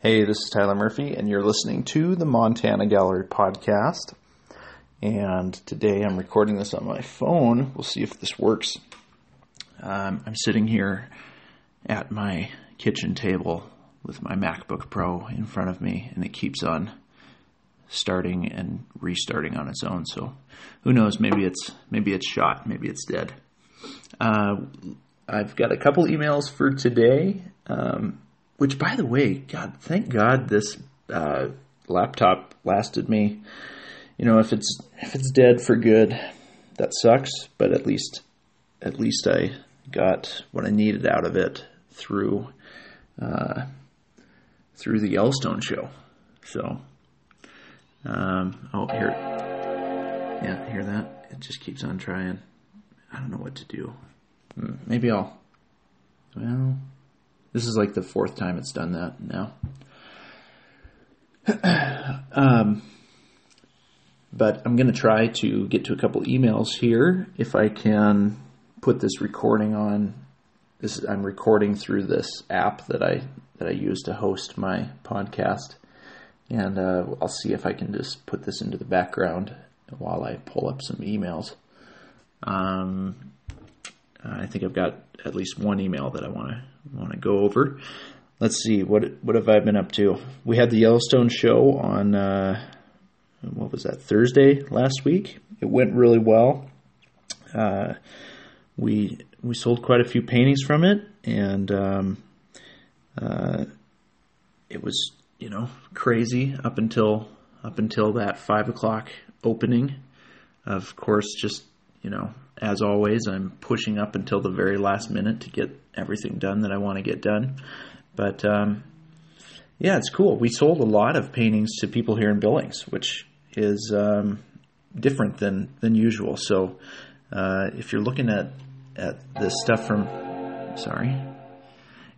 Hey, this is Tyler Murphy, and you're listening to the Montana Gallery Podcast. And today I'm recording this on my phone. We'll see if this works. Um, I'm sitting here at my kitchen table with my MacBook Pro in front of me, and it keeps on starting and restarting on its own. So who knows? Maybe it's maybe it's shot. Maybe it's dead. Uh, I've got a couple emails for today. Um, which, by the way, God, thank God this uh, laptop lasted me. You know, if it's if it's dead for good, that sucks. But at least, at least I got what I needed out of it through uh, through the Yellowstone show. So, um, oh here, yeah, hear that? It just keeps on trying. I don't know what to do. Hmm, maybe I'll. Well, this is like the fourth time it's done that now. um, but I'm going to try to get to a couple emails here if I can put this recording on. This I'm recording through this app that I that I use to host my podcast, and uh, I'll see if I can just put this into the background while I pull up some emails. Um, I think I've got at least one email that I want to want to go over. Let's see what what have I been up to. We had the Yellowstone show on uh, what was that Thursday last week. It went really well. Uh, we we sold quite a few paintings from it, and um, uh, it was you know crazy up until up until that five o'clock opening. Of course, just you know as always, I'm pushing up until the very last minute to get everything done that I want to get done. But um, yeah, it's cool. We sold a lot of paintings to people here in Billings, which is um, different than than usual. So uh, if you're looking at at this stuff from, sorry,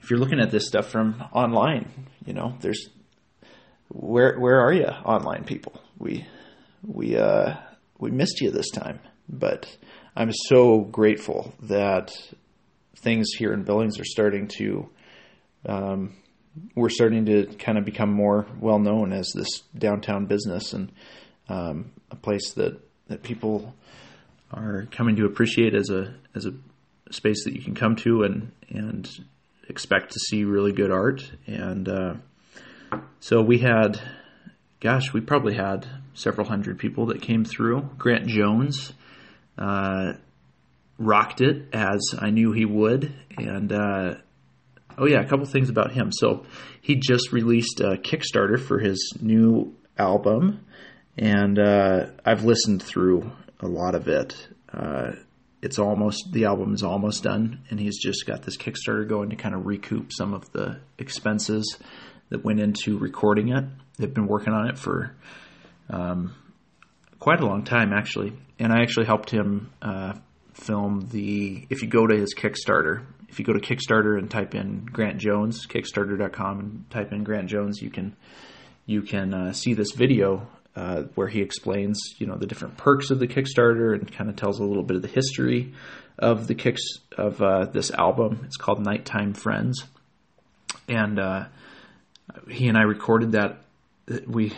if you're looking at this stuff from online, you know, there's where where are you, online people? We we uh, we missed you this time, but I'm so grateful that things here in Billings are starting to, um, we're starting to kind of become more well known as this downtown business and um, a place that, that people are coming to appreciate as a as a space that you can come to and and expect to see really good art. And uh, so we had, gosh, we probably had several hundred people that came through. Grant Jones uh, rocked it as I knew he would. And uh, oh yeah, a couple things about him. So he just released a Kickstarter for his new album, and uh, I've listened through a lot of it. Uh, it's almost the album is almost done, and he's just got this Kickstarter going to kind of recoup some of the expenses that went into recording it. They've been working on it for um, quite a long time, actually and I actually helped him uh, film the. If you go to his Kickstarter, if you go to Kickstarter and type in Grant Jones, Kickstarter.com, and type in Grant Jones, you can you can uh, see this video uh, where he explains, you know, the different perks of the Kickstarter and kind of tells a little bit of the history of the kicks of uh, this album. It's called Nighttime Friends, and uh, he and I recorded that. We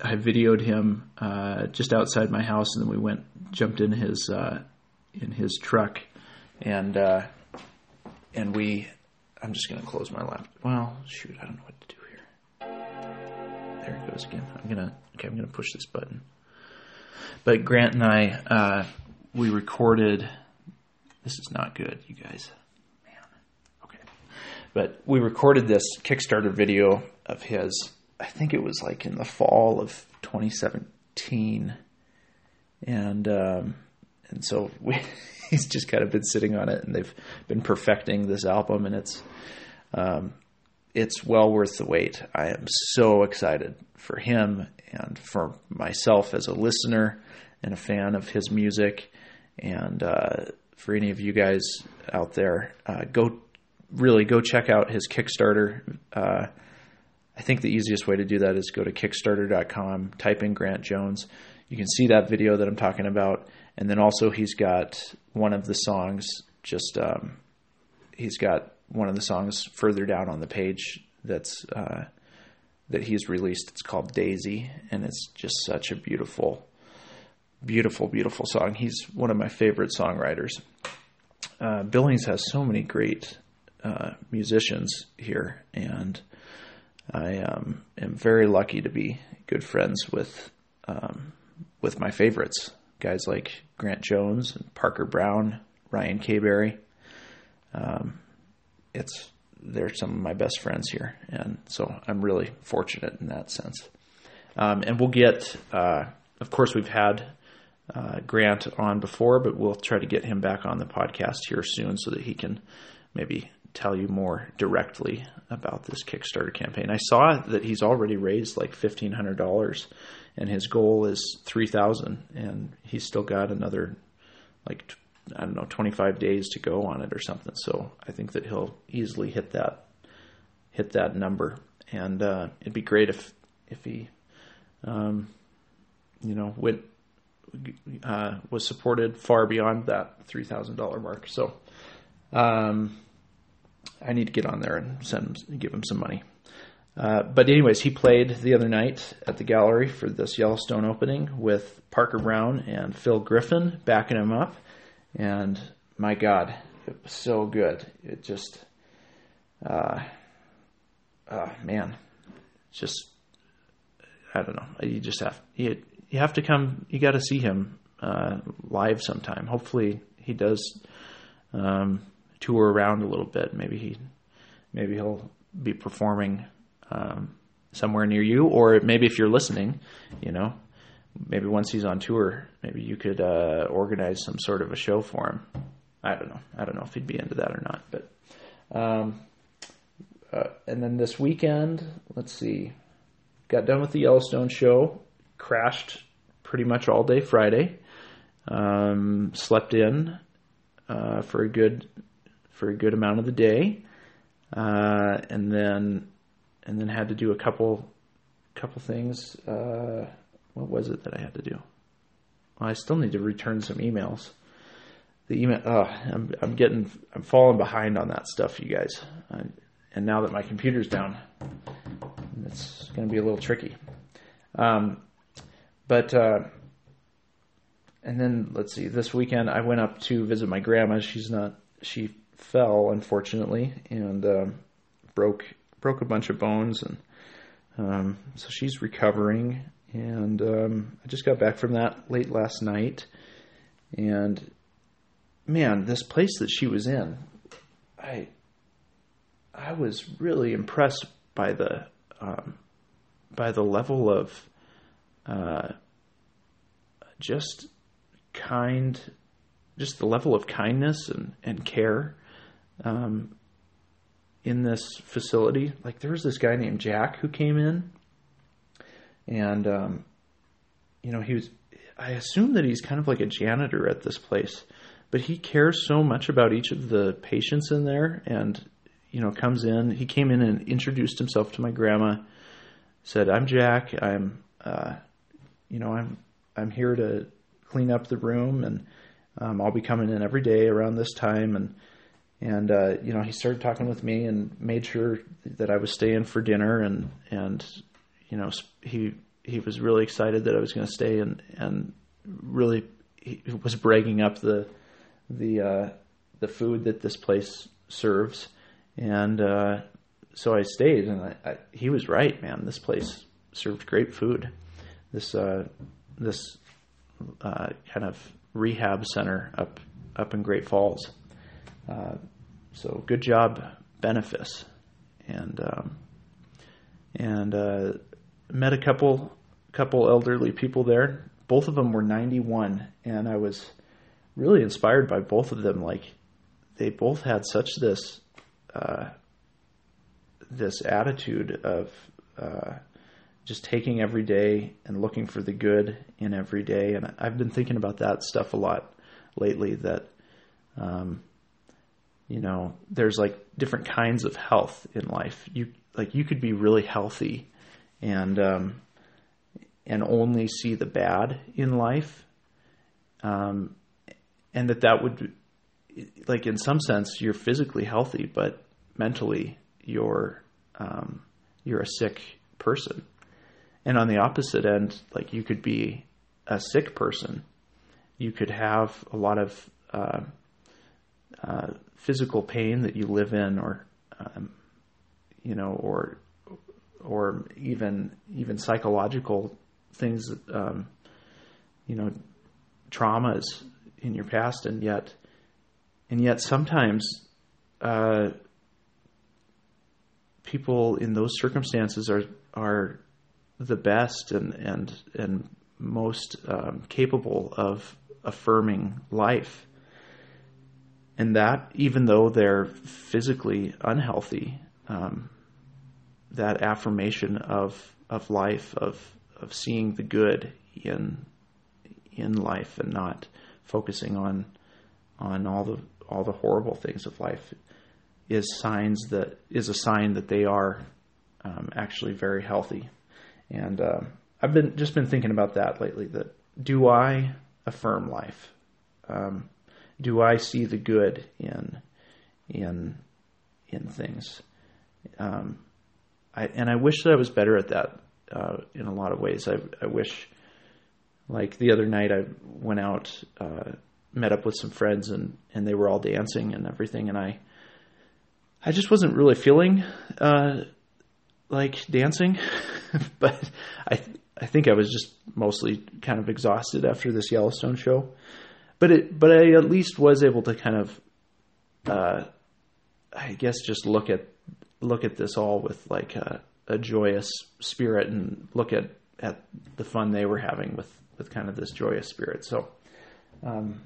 I videoed him uh, just outside my house, and then we went, jumped in his uh, in his truck, and uh, and we. I'm just gonna close my laptop. Well, shoot, I don't know what to do here. There it goes again. I'm gonna okay. I'm gonna push this button. But Grant and I, uh, we recorded. This is not good, you guys. Man. Okay. But we recorded this Kickstarter video of his I think it was like in the fall of 2017, and um, and so we, he's just kind of been sitting on it, and they've been perfecting this album, and it's um, it's well worth the wait. I am so excited for him and for myself as a listener and a fan of his music, and uh, for any of you guys out there, uh, go really go check out his Kickstarter. Uh, I think the easiest way to do that is go to Kickstarter.com, type in Grant Jones. You can see that video that I'm talking about, and then also he's got one of the songs. Just um, he's got one of the songs further down on the page that's uh, that he's released. It's called Daisy, and it's just such a beautiful, beautiful, beautiful song. He's one of my favorite songwriters. Uh, Billings has so many great uh, musicians here, and I um, am very lucky to be good friends with um, with my favorites, guys like Grant Jones and Parker Brown, Ryan Kayberry. Um, it's they're some of my best friends here, and so I'm really fortunate in that sense. Um, and we'll get, uh, of course, we've had uh, Grant on before, but we'll try to get him back on the podcast here soon so that he can maybe tell you more directly about this Kickstarter campaign. I saw that he's already raised like fifteen hundred dollars, and his goal is three thousand, and he's still got another like I don't know twenty five days to go on it or something. So I think that he'll easily hit that hit that number, and uh, it'd be great if if he, um, you know, went uh, was supported far beyond that three thousand dollar mark. So. Um, I need to get on there and send him, give him some money. Uh, but anyways, he played the other night at the gallery for this Yellowstone opening with Parker Brown and Phil Griffin backing him up, and my God, it was so good. It just, uh, uh man, It's just I don't know. You just have you you have to come. You got to see him uh, live sometime. Hopefully, he does. Um, tour around a little bit. Maybe he, maybe he'll be performing um, somewhere near you, or maybe if you're listening, you know, maybe once he's on tour, maybe you could uh, organize some sort of a show for him. I don't know. I don't know if he'd be into that or not, but. Um, uh, and then this weekend, let's see, got done with the Yellowstone show, crashed pretty much all day Friday, um, slept in uh, for a good for a good amount of the day, uh, and then and then had to do a couple couple things. Uh, what was it that I had to do? Well, I still need to return some emails. The email, oh, I'm I'm getting I'm falling behind on that stuff, you guys. I, and now that my computer's down, it's going to be a little tricky. Um, but uh, and then let's see. This weekend I went up to visit my grandma. She's not she fell unfortunately and um, broke broke a bunch of bones and um, so she's recovering and um, I just got back from that late last night and man this place that she was in I I was really impressed by the um, by the level of uh, just kind just the level of kindness and, and care um, in this facility. Like there was this guy named Jack who came in, and um, you know he was. I assume that he's kind of like a janitor at this place, but he cares so much about each of the patients in there, and you know comes in. He came in and introduced himself to my grandma. Said, "I'm Jack. I'm, uh, you know, I'm I'm here to clean up the room, and um, I'll be coming in every day around this time." And and uh, you know he started talking with me and made sure that I was staying for dinner and and you know he he was really excited that I was going to stay and and really he was bragging up the the uh, the food that this place serves. And uh, so I stayed and I, I, he was right man. This place served great food. This uh, this uh, kind of rehab center up up in Great Falls. Uh, so good job, Benefis, and um, and uh, met a couple couple elderly people there. Both of them were 91, and I was really inspired by both of them. Like they both had such this uh, this attitude of uh, just taking every day and looking for the good in every day. And I've been thinking about that stuff a lot lately. That um, you know, there's like different kinds of health in life. You like you could be really healthy and um, and only see the bad in life, um, and that that would like in some sense you're physically healthy, but mentally you're um, you're a sick person. And on the opposite end, like you could be a sick person. You could have a lot of uh, uh, physical pain that you live in, or um, you know, or or even even psychological things, um, you know, traumas in your past, and yet, and yet sometimes uh, people in those circumstances are are the best and and and most um, capable of affirming life, and that even though they're physically unhealthy, um, that affirmation of of life of of seeing the good in in life and not focusing on on all the all the horrible things of life is signs that is a sign that they are um, actually very healthy. And uh, I've been just been thinking about that lately. That do I affirm life? Um, do I see the good in in in things? Um, I, and I wish that I was better at that uh, in a lot of ways. I, I wish, like the other night, I went out, uh, met up with some friends, and and they were all dancing and everything, and I I just wasn't really feeling uh, like dancing, but I I think I was just mostly kind of exhausted after this Yellowstone show. But it but I at least was able to kind of uh, I guess just look at look at this all with like a, a joyous spirit and look at at the fun they were having with with kind of this joyous spirit. So um,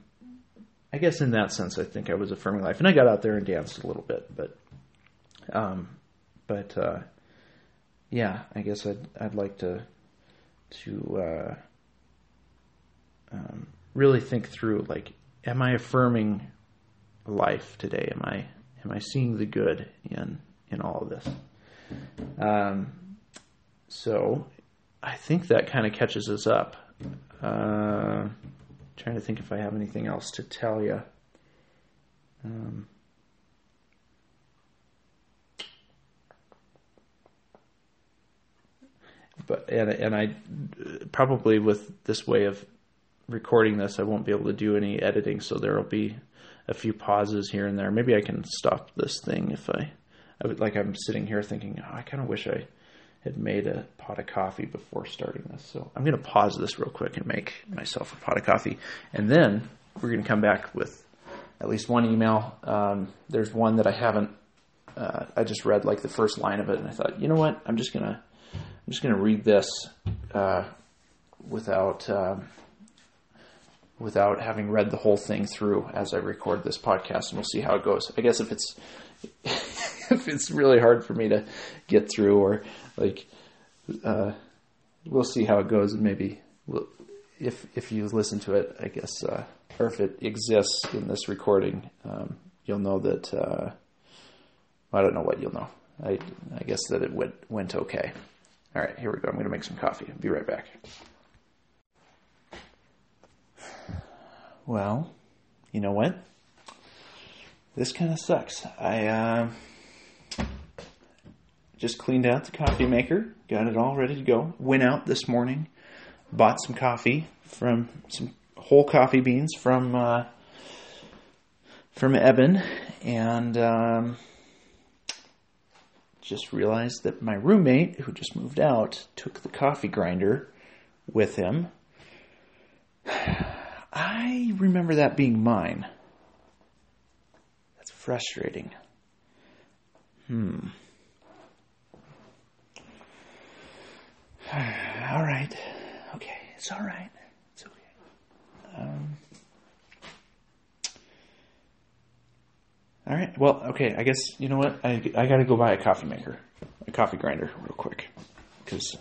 I guess in that sense, I think I was affirming life, and I got out there and danced a little bit, but um, but uh, yeah, I guess I'd I'd like to to uh, um, really think through like, am I affirming life today? Am I am I seeing the good in in all of this? Um, so I think that kind of catches us up. Uh, trying to think if I have anything else to tell you. Um, but and and I probably with this way of recording this, I won't be able to do any editing, so there will be a few pauses here and there. Maybe I can stop this thing if I, I would like I'm sitting here thinking, oh, I kind of wish I had made a pot of coffee before starting this. So I'm going to pause this real quick and make myself a pot of coffee, and then we're going to come back with at least one email. Um, there's one that I haven't. Uh, I just read like the first line of it, and I thought, you know what? I'm just gonna I'm just going to read this uh, without uh, without having read the whole thing through as I record this podcast, and we'll see how it goes. I guess if it's if it's really hard for me to get through, or like uh, we'll see how it goes, and maybe we'll, if if you listen to it, I guess, uh, or if it exists in this recording, um, you'll know that. Uh, I don't know what you'll know. I I guess that it went went okay. All right, here we go. I'm going to make some coffee. Be right back. Well, you know what? This kind of sucks. I uh, just cleaned out the coffee maker, got it all ready to go. Went out this morning, bought some coffee from some whole coffee beans from uh, from Eben, and um, just realized that my roommate, who just moved out, took the coffee grinder with him. I remember that being mine. That's frustrating. Hmm. all right. Okay. It's all right. It's okay. Um, All right. Well, okay. I guess you know what. I I got to go buy a coffee maker, a coffee grinder, real quick, because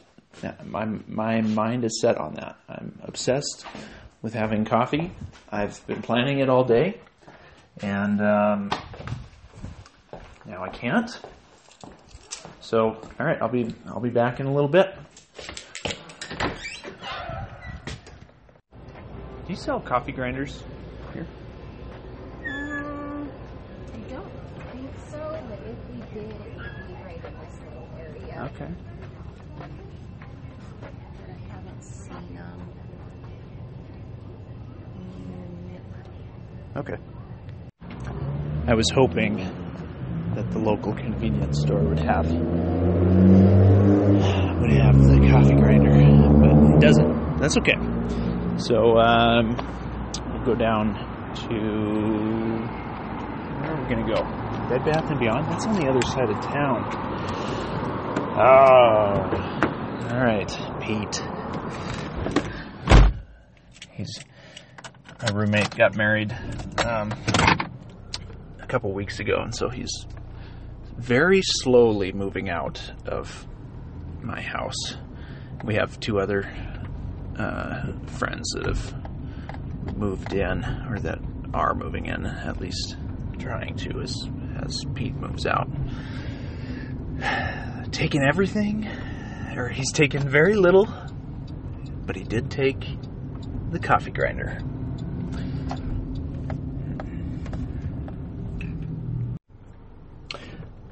my my mind is set on that. I'm obsessed with having coffee. I've been planning it all day, and um, now I can't. So, all right. I'll be I'll be back in a little bit. Do you sell coffee grinders? Okay. Okay. I was hoping that the local convenience store would have would have the coffee grinder, but it doesn't. That's okay. So um, we'll go down to where are we gonna go? Bed Bath and Beyond. That's on the other side of town. Oh, all right, Pete. He's my roommate got married um, couple weeks ago, and so he's very slowly moving out of my house. We have two other uh, friends that have moved in, or that are moving in, at least trying to, as as Pete moves out. Taking everything, or he's taken very little, but he did take the coffee grinder.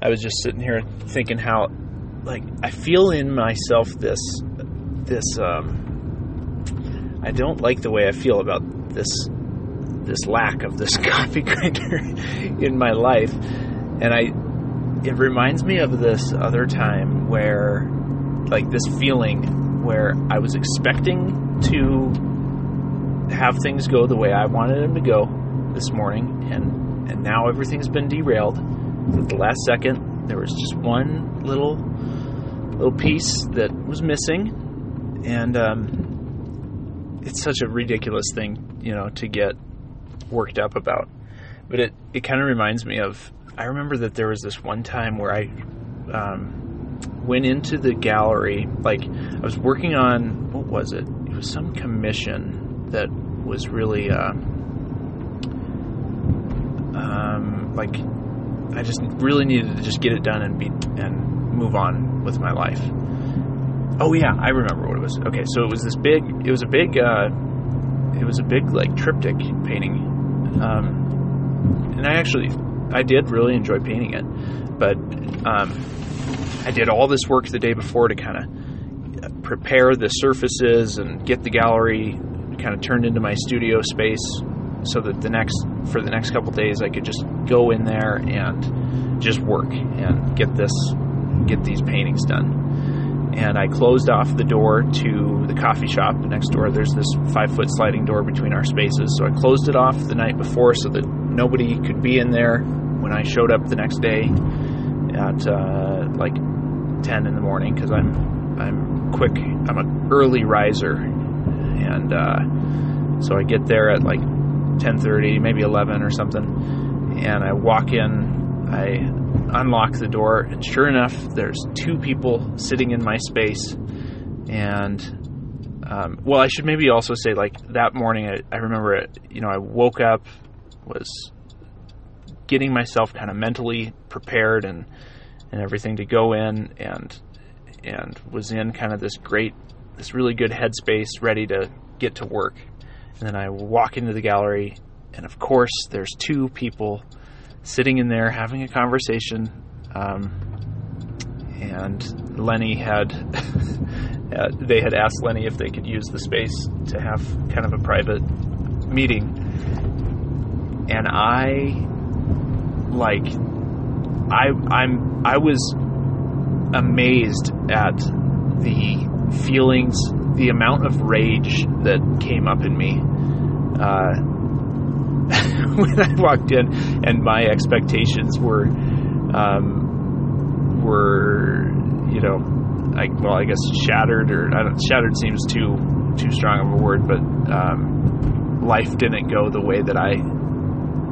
I was just sitting here thinking how, like, I feel in myself this, this, um, I don't like the way I feel about this, this lack of this coffee grinder in my life. And I, it reminds me of this other time where, like, this feeling where I was expecting to have things go the way I wanted them to go this morning, and, and now everything's been derailed at the last second, there was just one little little piece that was missing, and um, it's such a ridiculous thing, you know, to get worked up about. But it it kind of reminds me of I remember that there was this one time where I um, went into the gallery, like I was working on what was it? It was some commission that was really. Uh, um, like I just really needed to just get it done and be and move on with my life. Oh yeah, I remember what it was. Okay, so it was this big. It was a big. Uh, it was a big like triptych painting, um, and I actually I did really enjoy painting it, but um, I did all this work the day before to kind of prepare the surfaces and get the gallery kind of turned into my studio space so that the next for the next couple days I could just go in there and just work and get this get these paintings done. And I closed off the door to the coffee shop next door. There's this five foot sliding door between our spaces. So I closed it off the night before so that nobody could be in there when I showed up the next day at uh, like 10 in the morning because I'm I'm quick. I'm an early riser, and uh, so I get there at like 10:30, maybe 11 or something, and I walk in, I unlock the door, and sure enough, there's two people sitting in my space, and um, well, I should maybe also say like that morning, I, I remember it. You know, I woke up, was getting myself kind of mentally prepared and and everything to go in and and was in kind of this great this really good headspace ready to get to work and then I walk into the gallery, and of course, there's two people sitting in there having a conversation. Um, and Lenny had, they had asked Lenny if they could use the space to have kind of a private meeting. And I, like, I, I'm, I was amazed at the feelings the amount of rage that came up in me uh, when I walked in, and my expectations were um, were you know, I, well, I guess shattered or shattered seems too too strong of a word, but um, life didn't go the way that I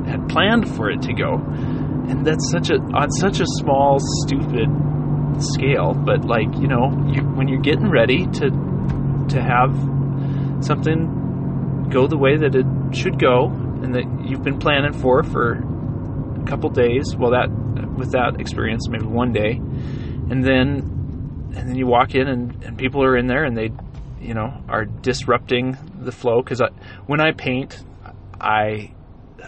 had planned for it to go, and that's such a on such a small, stupid scale. But like you know, you, when you're getting ready to to have something go the way that it should go and that you've been planning for for a couple days. Well that with that experience maybe one day. And then and then you walk in and, and people are in there and they you know are disrupting the flow. Because when i paint i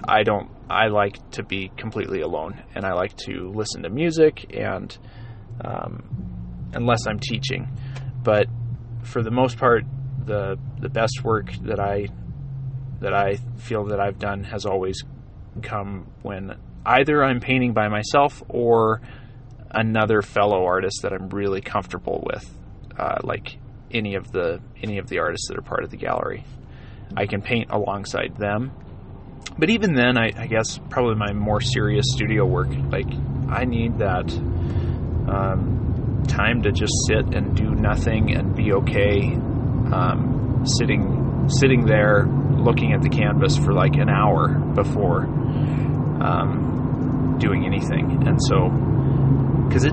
i don't i like to be completely alone and i like to listen to music and um, unless i'm teaching. But for the most part, the the best work that I that I feel that I've done has always come when either I'm painting by myself or another fellow artist that I'm really comfortable with, uh, like any of the any of the artists that are part of the gallery. I can paint alongside them. But even then, I, I guess probably my more serious studio work, like I need that um, time to just sit and do nothing and be okay, um, sitting sitting there looking at the canvas for like an hour before um, doing anything. And so, because it,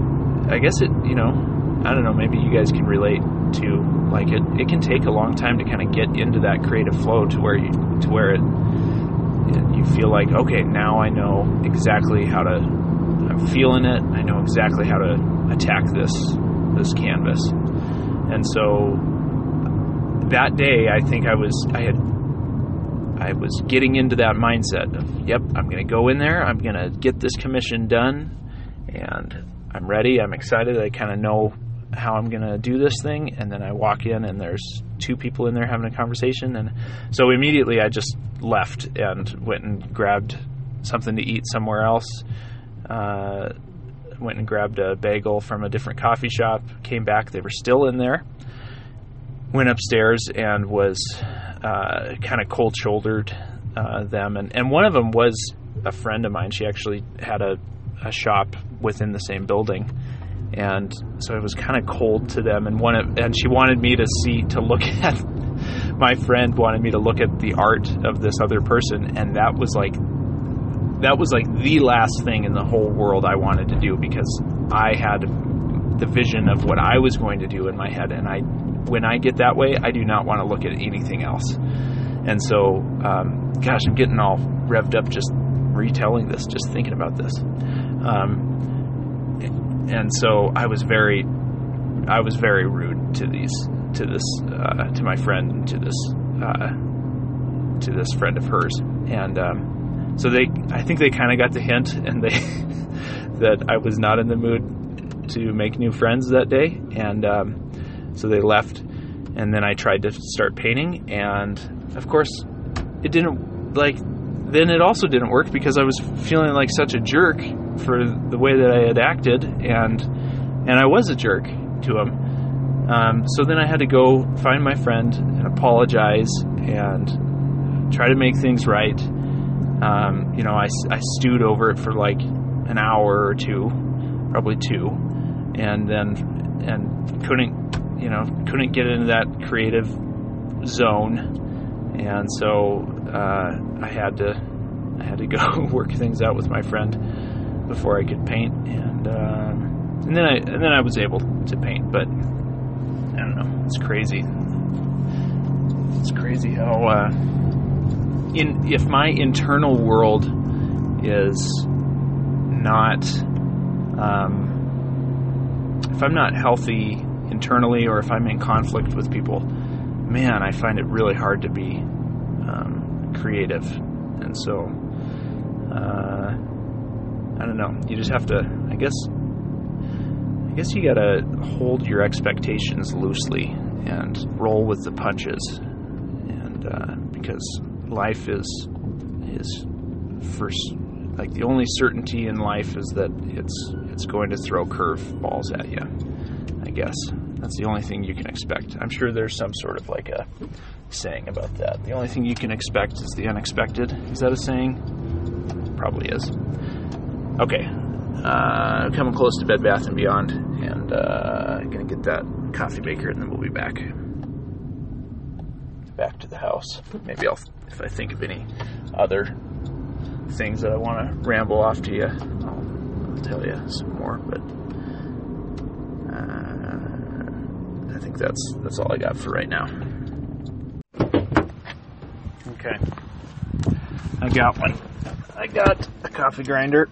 I guess it, you know, I don't know, maybe you guys can relate to like it. It can take a long time to kind of get into that creative flow to where you to where it you feel like okay, now I know exactly how to. I'm feeling it. I know exactly how to attack this this canvas. And so that day, I think I was I had I was getting into that mindset of, yep, I'm going to go in there, I'm going to get this commission done, and I'm ready, I'm excited, I kind of know how I'm going to do this thing, and then I walk in and there's two people in there having a conversation, and so immediately I just left and went and grabbed something to eat somewhere else. Uh, went and grabbed a bagel from a different coffee shop. Came back, they were still in there. Went upstairs and was uh, kind of cold shouldered uh, them, and and one of them was a friend of mine. She actually had a, a shop within the same building, and so it was kind of cold to them. And one of, and she wanted me to see to look at my friend wanted me to look at the art of this other person, and that was like that was like the last thing in the whole world I wanted to do because I had the vision of what I was going to do in my head, and I when I get that way, I do not want to look at anything else. And so, um, gosh, I'm getting all revved up just retelling this, just thinking about this. Um, and so I was very, I was very rude to these, to this, uh, to my friend, and to this, uh, to this friend of hers, and um, so they, I think they kind of got the hint, and they that I was not in the mood to make new friends that day, and um, so they left. And then I tried to start painting, and of course, it didn't like. Then it also didn't work because I was feeling like such a jerk for the way that I had acted, and and I was a jerk to him. Um, so then I had to go find my friend and apologize and try to make things right. Um, you know, I, I stewed over it for like an hour or two, probably two, and then and couldn't you know couldn't get into that creative zone, and so uh, I had to I had to go work things out with my friend before I could paint, and um, and then I and then I was able to paint, but I don't know, it's crazy. It's crazy how uh, in if my internal world is not um, if I'm not healthy internally or if I'm in conflict with people, man, I find it really hard to be um, creative. And so, uh, I don't know. You just have to, I guess, I guess you gotta hold your expectations loosely and roll with the punches. And uh, because life is is first like the only certainty in life is that it's it's going to throw curve balls at you. I guess that's the only thing you can expect. I'm sure there's some sort of like a saying about that. The only thing you can expect is the unexpected. Is that a saying? Probably is. Okay, uh, coming close to Bed Bath and Beyond, and uh, gonna get that coffee maker, and then we'll be back. Back to the house. Maybe I'll, if I think of any other things that I want to ramble off to you, I'll, I'll tell you some more. But uh, I think that's that's all I got for right now. Okay, I got one. I got a coffee grinder.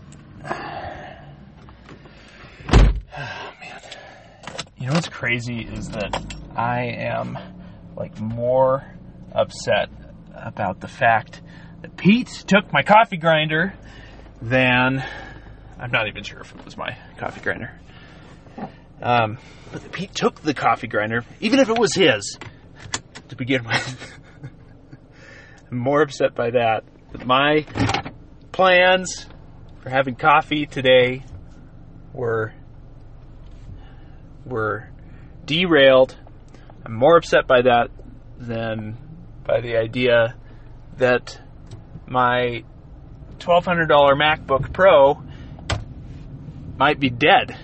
Oh, man, you know what's crazy is that I am like more upset about the fact that Pete took my coffee grinder than I'm not even sure if it was my coffee grinder. Um, but Pete took the coffee grinder, even if it was his, to begin with. I'm more upset by that. But my plans for having coffee today were were derailed. I'm more upset by that than by the idea that my $1200 MacBook Pro might be dead.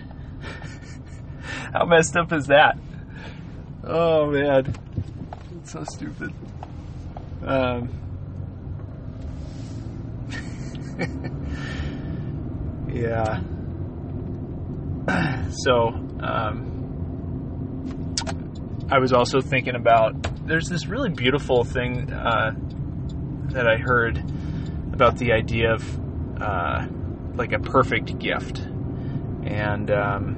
How messed up is that? Oh man, it's so stupid. Um, yeah. So, um, I was also thinking about there's this really beautiful thing uh, that I heard about the idea of uh, like a perfect gift. And um,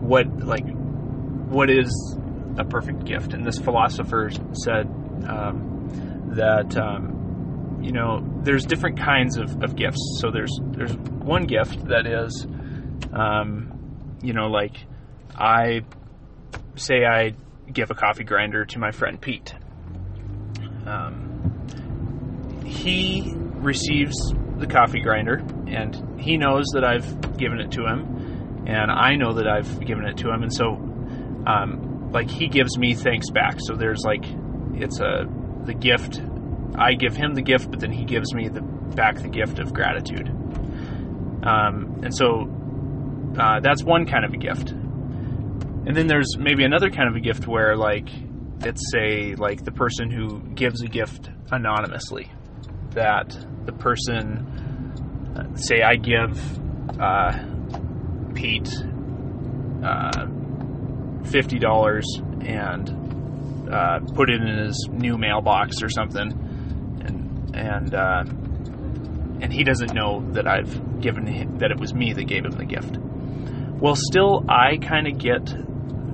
what like what is a perfect gift? And this philosopher said um, that um, you know there's different kinds of, of gifts. So there's there's one gift that is um, you know like I say I give a coffee grinder to my friend Pete. Um, he receives the coffee grinder and he knows that I've given it to him and I know that I've given it to him and so um, like he gives me thanks back. So there's like it's a the gift I give him the gift but then he gives me the back the gift of gratitude. Um, and so uh, that's one kind of a gift and then there's maybe another kind of a gift where like it's say like the person who gives a gift anonymously that the person uh, say I give uh, Pete uh, fifty dollars and uh, put it in his new mailbox or something, and and uh, and he doesn't know that I've given him, that it was me that gave him the gift. Well, still, I kind of get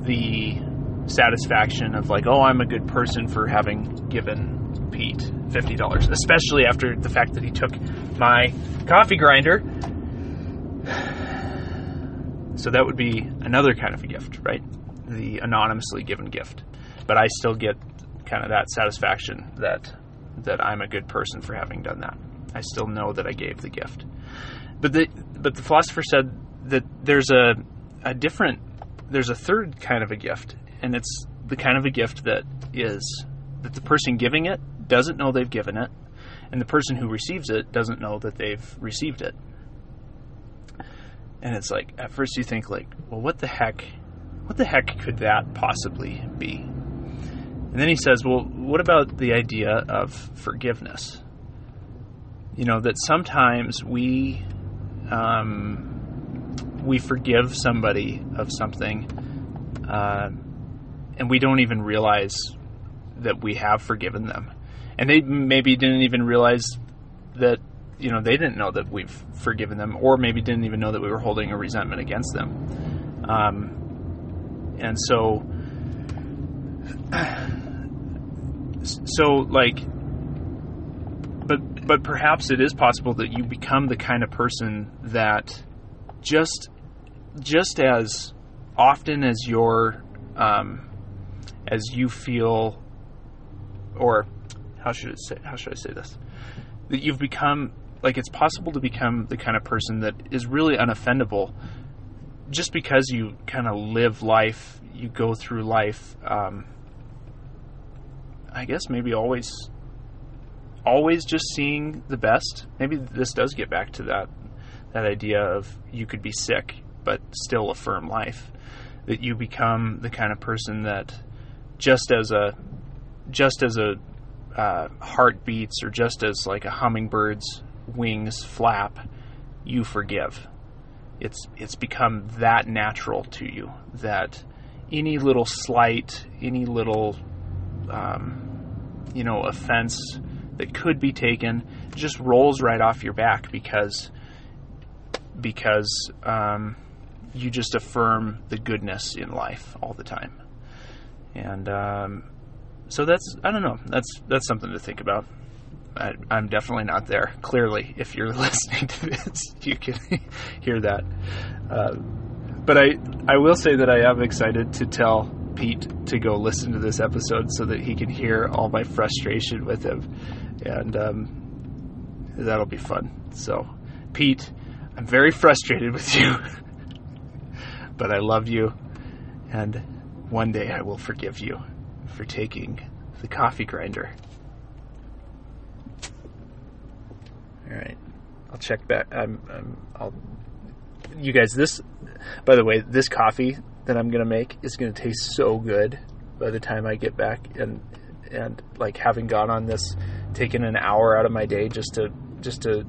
the satisfaction of like, oh, I'm a good person for having given Pete fifty dollars, especially after the fact that he took my coffee grinder. So that would be another kind of a gift, right? The anonymously given gift. But I still get kind of that satisfaction that that I'm a good person for having done that. I still know that I gave the gift. But the but the philosopher said that there's a a different there's a third kind of a gift, and it's the kind of a gift that is that the person giving it doesn't know they've given it, and the person who receives it doesn't know that they've received it. And it's like at first you think like, well, what the heck, what the heck could that possibly be? And then he says, well, what about the idea of forgiveness? You know that sometimes we um, we forgive somebody of something, uh, and we don't even realize that we have forgiven them and they maybe didn't even realize that you know they didn't know that we've forgiven them, or maybe didn't even know that we were holding a resentment against them. Um, and so, so like, but but perhaps it is possible that you become the kind of person that just just as often as your um, as you feel or how should it say how should I say this? That you've become like it's possible to become the kind of person that is really unoffendable just because you kind of live life you go through life um, I guess maybe always always just seeing the best. Maybe this does get back to that that idea of you could be sick but still affirm life that you become the kind of person that just as a just as a uh, heart beats or just as like a hummingbird's wings flap, you forgive. It's it's become that natural to you that any little slight, any little um, you know offense that could be taken just rolls right off your back because because um, you just affirm the goodness in life all the time. And um, so that's I don't know. That's that's something to think about. I, am definitely not there. Clearly, if you're listening to this, you can hear that. Uh, but I I will say that I am excited to tell Pete to go listen to this episode so that he can hear all my frustration with him, and um, That'll be fun. So, Pete, I'm very frustrated with you, but I love you, and one day I will forgive you for taking the coffee grinder. All right, I'll check back. I'm, I'm, I'll. You guys, this. By the way, this coffee that I'm gonna make is gonna taste so good by the time I get back, and and like having gone on this, taking an hour out of my day just to just to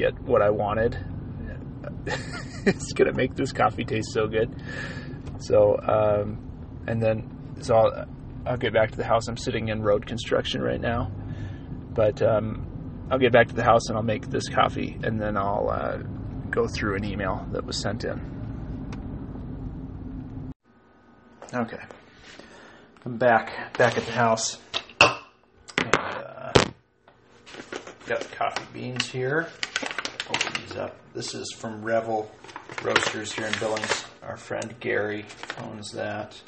get what I wanted. it's gonna make this coffee taste so good. So, um, and then so I'll, I'll get back to the house. I'm sitting in road construction right now, but um, I'll get back to the house and I'll make this coffee, and then I'll uh, go through an email that was sent in. Okay, I'm back back at the house. And, uh, got coffee beans here. Open these up. This is from Revel Roasters here in Billings. Our friend Gary owns that.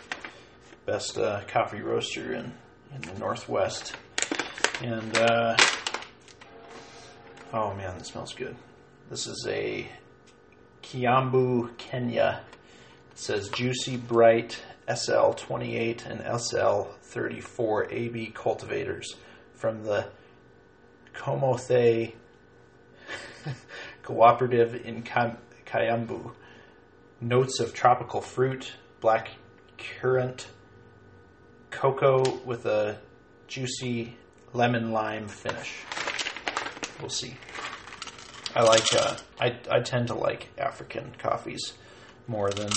Best uh, coffee roaster in, in the Northwest. And, uh, oh man, that smells good. This is a Kiambu, Kenya. It says Juicy Bright SL28 and SL34 AB cultivators from the Komothe Cooperative in Kiambu. Notes of tropical fruit, black currant, cocoa with a juicy lemon lime finish. We'll see. I like. Uh, I I tend to like African coffees more than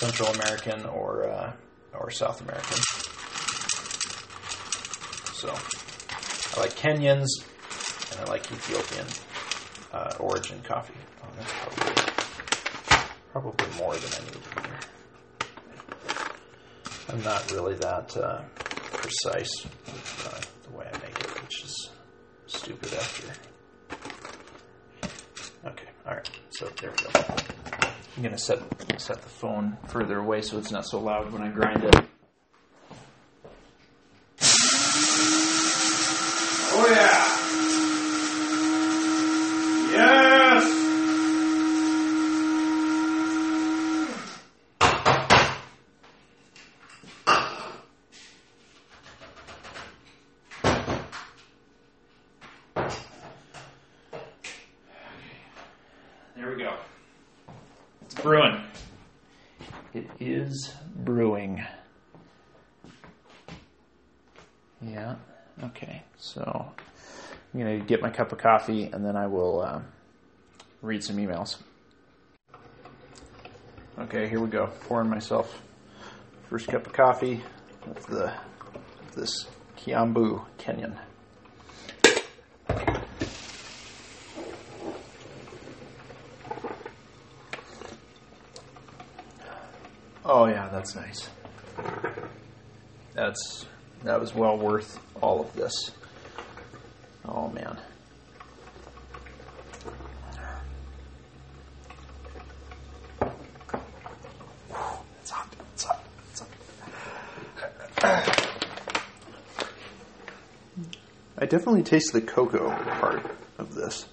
Central American or uh, or South American. So I like Kenyans and I like Ethiopian uh, origin coffee. Oh, that's probably probably more than I need here. I'm not really that uh, precise with uh, the way I make it, which is stupid after. Okay, all right. So there we go. I'm gonna set set the phone further away so it's not so loud when I grind it. Oh yeah. Yes. There we go. It's brewing. It is brewing. Yeah. Okay. So I'm gonna get my cup of coffee and then I will uh, read some emails. Okay, here we go. Pouring myself first cup of coffee with the this Kiambu Kenyan. Oh yeah, that's nice. That's that was well worth all of this. Oh man. It's hot. It's hot. It's hot. I definitely taste the cocoa part of this.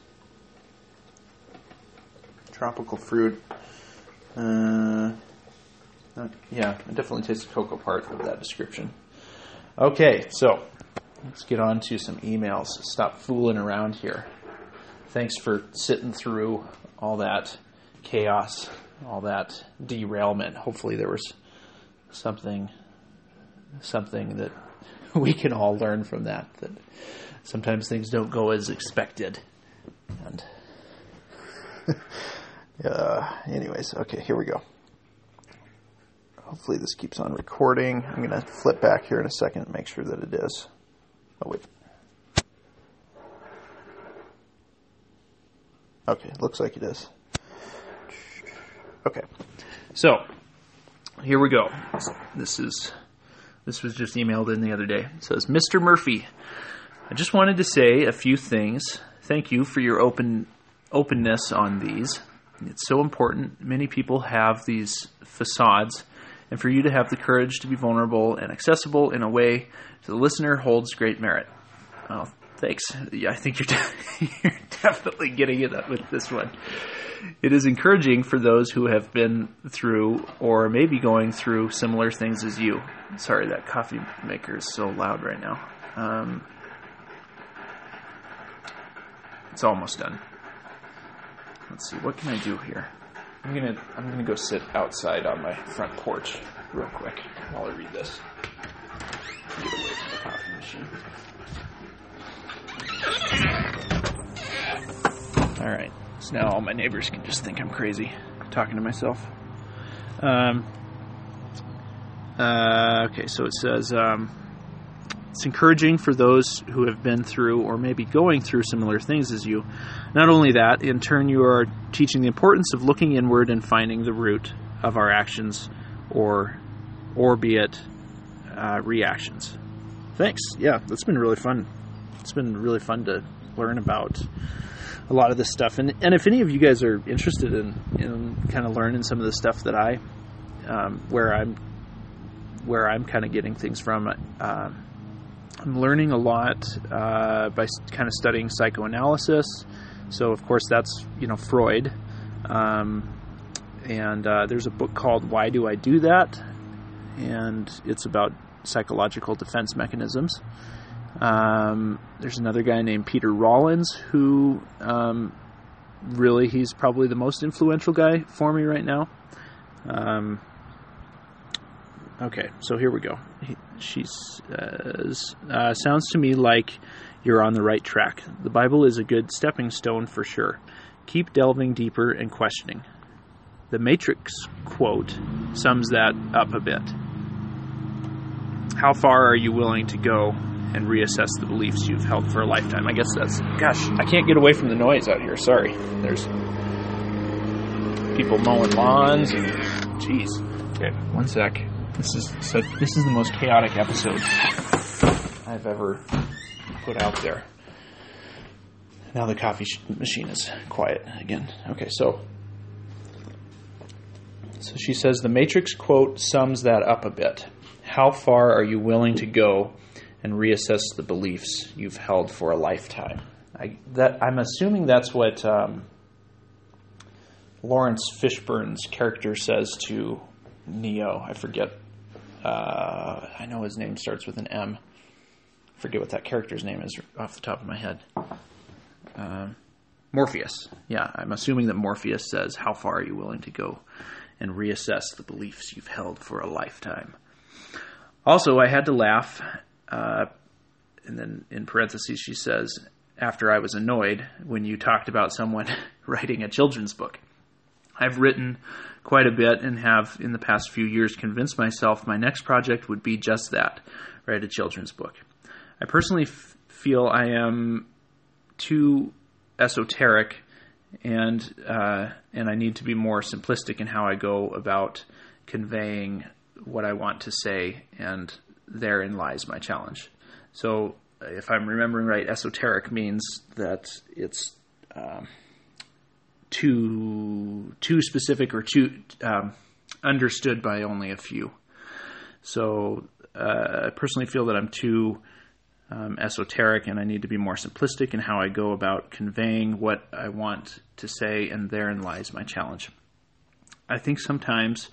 Tropical fruit. Uh, uh, yeah, I definitely taste the cocoa part of that description. Okay, so let's get on to some emails. Stop fooling around here. Thanks for sitting through all that chaos, all that derailment. Hopefully, there was something, something that we can all learn from that. That sometimes things don't go as expected, and uh, anyways, okay, here we go. Hopefully, this keeps on recording. I'm going to flip back here in a second and make sure that it is. Oh, wait. Okay, looks like it is. Okay. So, here we go. This is this was just emailed in the other day. It says, "Mr. Murphy, I just wanted to say a few things. Thank you for your open openness on these. It's so important. Many people have these facades, and for you to have the courage to be vulnerable and accessible in a way to the listener holds great merit. Well, thanks. Yeah, I think you're, de- you're definitely getting it up with this one. It is encouraging for those who have been through or may be going through similar things as you. Sorry, that coffee maker is so loud right now. Um, it's almost done. Let's see, what can I do here? I'm gonna I'm gonna go sit outside on my front porch real quick while I read this. Get away from the coffee machine. All right. So now all my neighbors can just think I'm crazy talking to myself. Um, uh, okay, so it says um, it's encouraging for those who have been through or maybe going through similar things as you. Not only that, in turn, you are teaching the importance of looking inward and finding the root of our actions or, or be it uh, reactions. Thanks. Yeah, that's been really fun. It's been really fun to learn about a lot of this stuff. And and if any of you guys are interested in in kind of learning some of the stuff that I um, where I'm where I'm kind of getting things from, uh, learning a lot uh, by kind of studying psychoanalysis. So of course that's you know Freud, um, and uh, there's a book called Why Do I Do That, and it's about psychological defense mechanisms. Um, there's another guy named Peter Rollins who um, really he's probably the most influential guy for me right now. Okay, so here we go. She says, uh, "Sounds to me like you're on the right track. The Bible is a good stepping stone for sure. Keep delving deeper and questioning." The Matrix quote sums that up a bit. How far are you willing to go and reassess the beliefs you've held for a lifetime. I guess that's, gosh, I can't get away from the noise out here. Sorry. There's people mowing lawns and, jeez. Okay, one sec. This is so. This is the most chaotic episode I've ever put out there. Now the coffee machine is quiet again. Okay, so so she says the Matrix quote sums that up a bit. How far are you willing to go and reassess the beliefs you've held for a lifetime. I, that, I'm assuming that's what um, Laurence Fishburne's character says to Neo. I forget. Uh, I know his name starts with an M. Forget what that character's name is off the top of my head. Um, Morpheus. Yeah, I'm assuming that Morpheus says, How far are you willing to go and reassess the beliefs you've held for a lifetime? Also, I had to laugh uh, and then in parentheses, she says, after I was annoyed when you talked about someone writing a children's book. I've written quite a bit and have, in the past few years, convinced myself my next project would be just that write a children's book. I personally f- feel I am too esoteric and uh, and I need to be more simplistic in how I go about conveying what I want to say and therein lies my challenge. So, if I'm remembering right, esoteric means that it's um, too too specific or too um, understood by only a few. So, uh, I personally feel that I'm too um, esoteric, and I need to be more simplistic in how I go about conveying what I want to say, and therein lies my challenge. I think sometimes.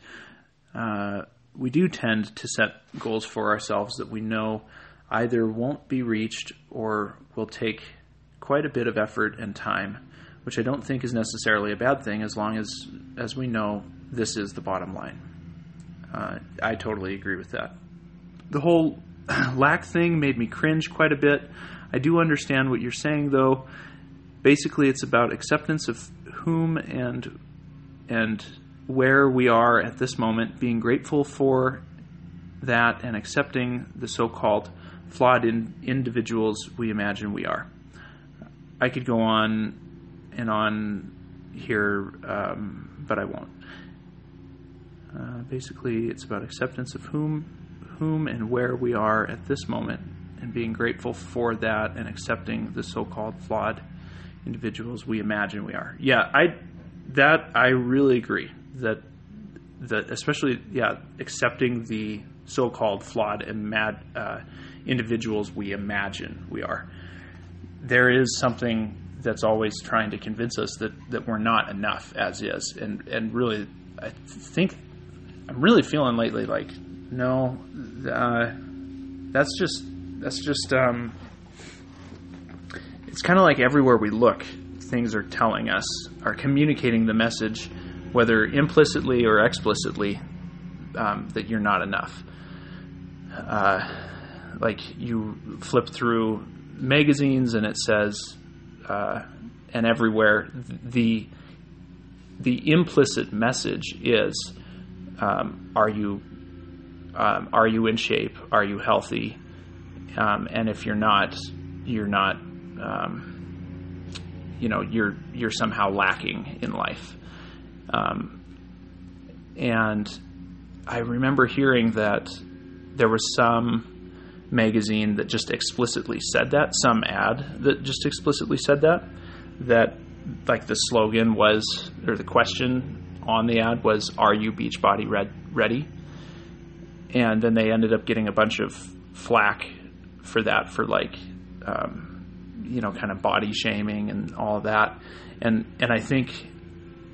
Uh, we do tend to set goals for ourselves that we know either won't be reached or will take quite a bit of effort and time, which I don't think is necessarily a bad thing as long as as we know this is the bottom line. Uh, I totally agree with that. The whole lack thing made me cringe quite a bit. I do understand what you're saying though. Basically, it's about acceptance of whom and and where we are at this moment, being grateful for that and accepting the so called flawed in individuals we imagine we are. I could go on and on here, um, but I won't. Uh, basically, it's about acceptance of whom, whom and where we are at this moment, and being grateful for that and accepting the so-called flawed individuals we imagine we are. Yeah, I that I really agree that that especially yeah accepting the so-called flawed and mad uh, individuals we imagine we are there is something that's always trying to convince us that, that we're not enough as is. And, and really, I think I'm really feeling lately like, no, uh, that's just, that's just, um, it's kind of like everywhere we look, things are telling us, are communicating the message, whether implicitly or explicitly, um, that you're not enough. Uh, like you flip through magazines and it says, uh, and everywhere, the the implicit message is, um, are you um, are you in shape? Are you healthy? Um, and if you're not, you're not. Um, you know, you're you're somehow lacking in life. Um, and I remember hearing that there was some magazine that just explicitly said that, some ad that just explicitly said that, that like the slogan was, or the question on the ad was, Are you Beachbody red- ready? And then they ended up getting a bunch of flack for that, for like, um, you know, kind of body shaming and all that. And, and I think,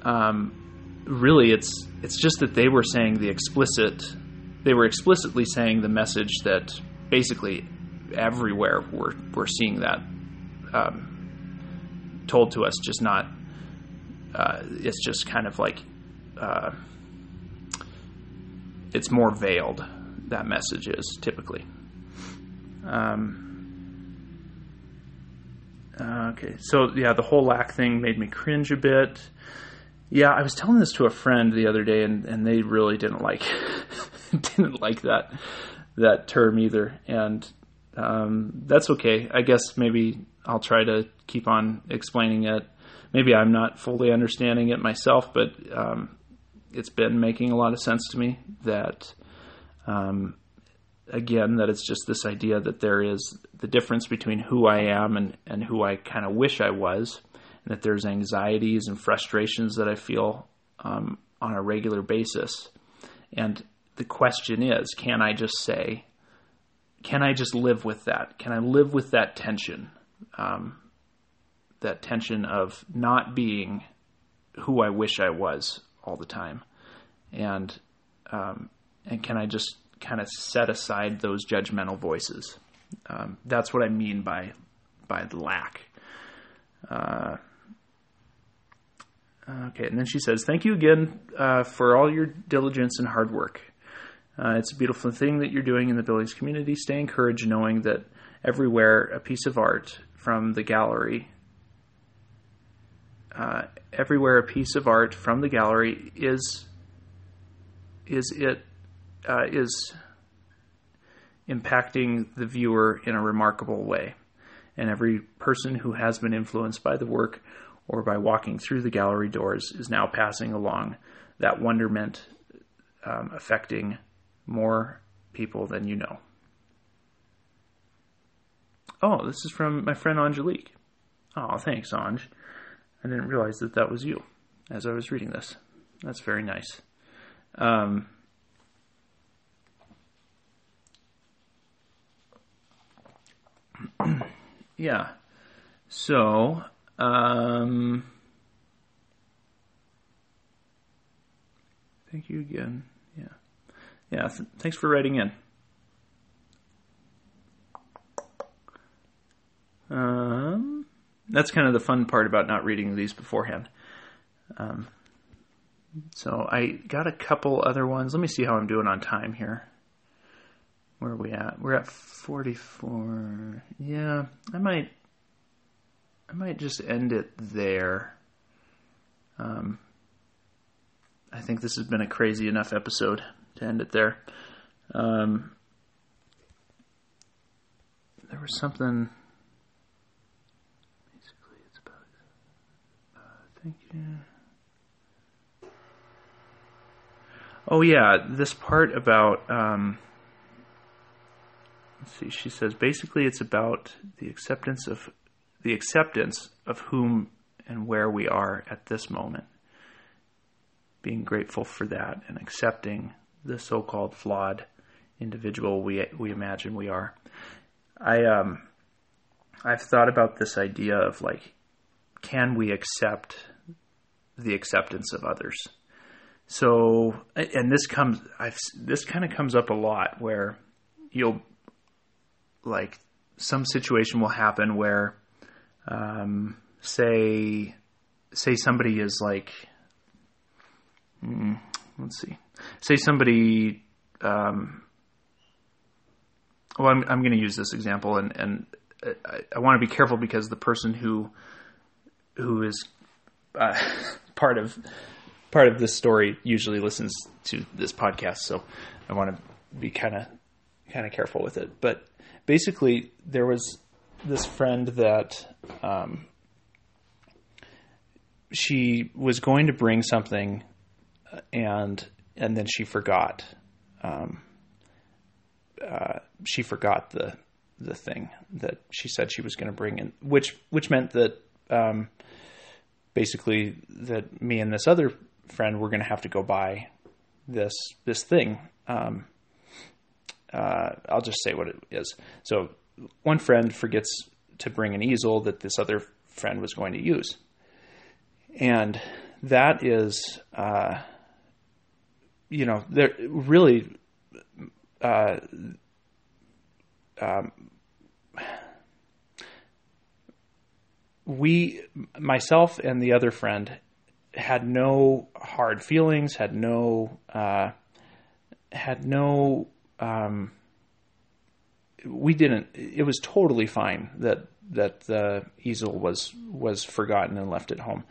um, really it's, it's just that they were saying the explicit, they were explicitly saying the message that basically everywhere we're we're seeing that um, told to us, just not. Uh, it's just kind of like uh, it's more veiled. That message is typically. Um, okay, so yeah, the whole lack thing made me cringe a bit. Yeah, I was telling this to a friend the other day, and, and they really didn't like didn't like that that term either, and um, that's okay. I guess maybe I'll try to keep on explaining it. Maybe I'm not fully understanding it myself, but um, it's been making a lot of sense to me that, um, again, that it's just this idea that there is the difference between who I am and, and who I kind of wish I was, and that there's anxieties and frustrations that I feel um, on a regular basis. And the question is can I just say, can I just live with that? Can I live with that tension? Um, that tension of not being who I wish I was all the time, and um, and can I just kind of set aside those judgmental voices? Um, that's what I mean by by lack. Uh, okay, and then she says, "Thank you again uh, for all your diligence and hard work. Uh, it's a beautiful thing that you're doing in the Billings community. Stay encouraged knowing that everywhere a piece of art from the gallery, uh, everywhere a piece of art from the gallery is is it uh, is impacting the viewer in a remarkable way. And every person who has been influenced by the work or by walking through the gallery doors is now passing along that wonderment um, affecting more people than you know. Oh, this is from my friend Angelique. Oh, thanks, Ange. I didn't realize that that was you as I was reading this. That's very nice. Um, yeah. So, um, thank you again yeah, th- thanks for writing in. Um, that's kind of the fun part about not reading these beforehand. Um, so I got a couple other ones. Let me see how I'm doing on time here. Where are we at? We're at 44. Yeah, I might I might just end it there. Um, I think this has been a crazy enough episode to end it there. Um, there was something. Basically, it's about. Uh, thank you. Oh yeah, this part about. Um, let's see. She says basically it's about the acceptance of the acceptance of whom and where we are at this moment. Being grateful for that and accepting the so-called flawed individual we we imagine we are. I um I've thought about this idea of like, can we accept the acceptance of others? So, and this comes, I've, this kind of comes up a lot where you'll, like, some situation will happen where, um, say, say somebody is like, mm, let's see, say somebody, um, well, I'm, I'm going to use this example, and, and I, I want to be careful because the person who who is uh, part of part of this story usually listens to this podcast, so I want to be kind of kind of careful with it. But basically, there was this friend that um, she was going to bring something, and and then she forgot. Um, uh, she forgot the the thing that she said she was going to bring in, which which meant that um, basically that me and this other friend were going to have to go buy this this thing. Um, uh, I'll just say what it is. So one friend forgets to bring an easel that this other friend was going to use, and that is, uh, you know, there really. Uh, um, we, myself and the other friend, had no hard feelings, had no, uh, had no, um, we didn't. It was totally fine that that the easel was was forgotten and left at home.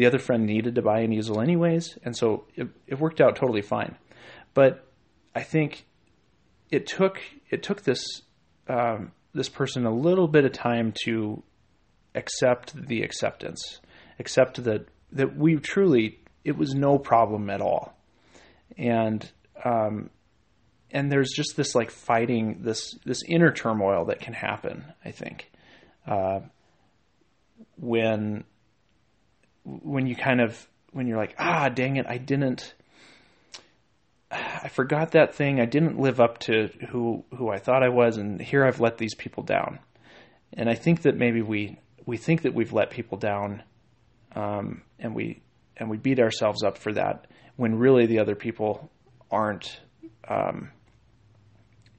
The other friend needed to buy an easel anyways, and so it, it worked out totally fine. But I think it took it took this um, this person a little bit of time to accept the acceptance, accept that that we truly it was no problem at all, and um, and there's just this like fighting this this inner turmoil that can happen. I think uh, when when you kind of when you're like ah dang it I didn't I forgot that thing. I didn't live up to who who I thought I was, and here I've let these people down. And I think that maybe we we think that we've let people down, um, and we and we beat ourselves up for that when really the other people aren't um,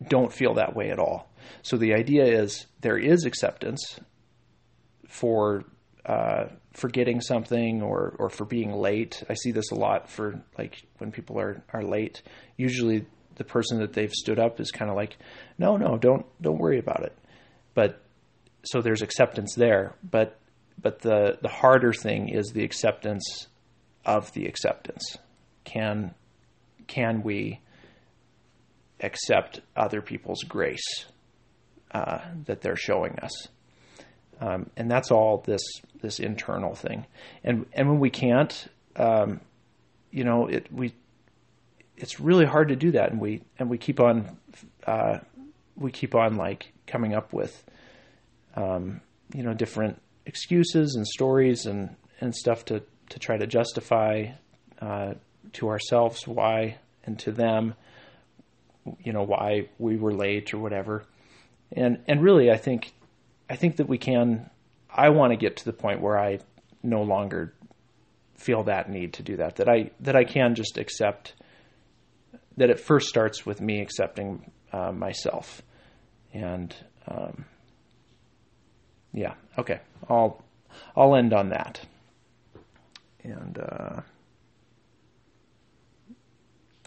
don't feel that way at all. So the idea is there is acceptance for uh, forgetting something or or for being late. I see this a lot for like when people are are late. Usually the person that they've stood up is kind of like, no, no, don't don't worry about it. But so there's acceptance there, but but the the harder thing is the acceptance of the acceptance. Can can we accept other people's grace uh, that they're showing us? Um, and that's all this this internal thing. And and when we can't, um, you know, it we it's really hard to do that, and we and we keep on uh, we keep on like coming up with um, you know different excuses and stories and and stuff to to try to justify uh, to ourselves why and to them you know why we were late or whatever and and really I think I think that we can. I want to get to the point where I no longer feel that need to do that. That I that I can just accept that it first starts with me accepting uh, myself, and um, yeah, okay, I'll I'll end on that, and uh,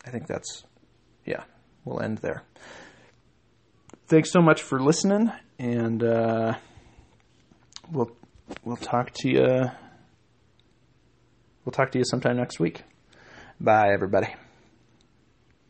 I think that's yeah, we'll end there. Thanks so much for listening and uh, we'll we'll talk to you. We'll talk to you sometime next week. Bye, everybody.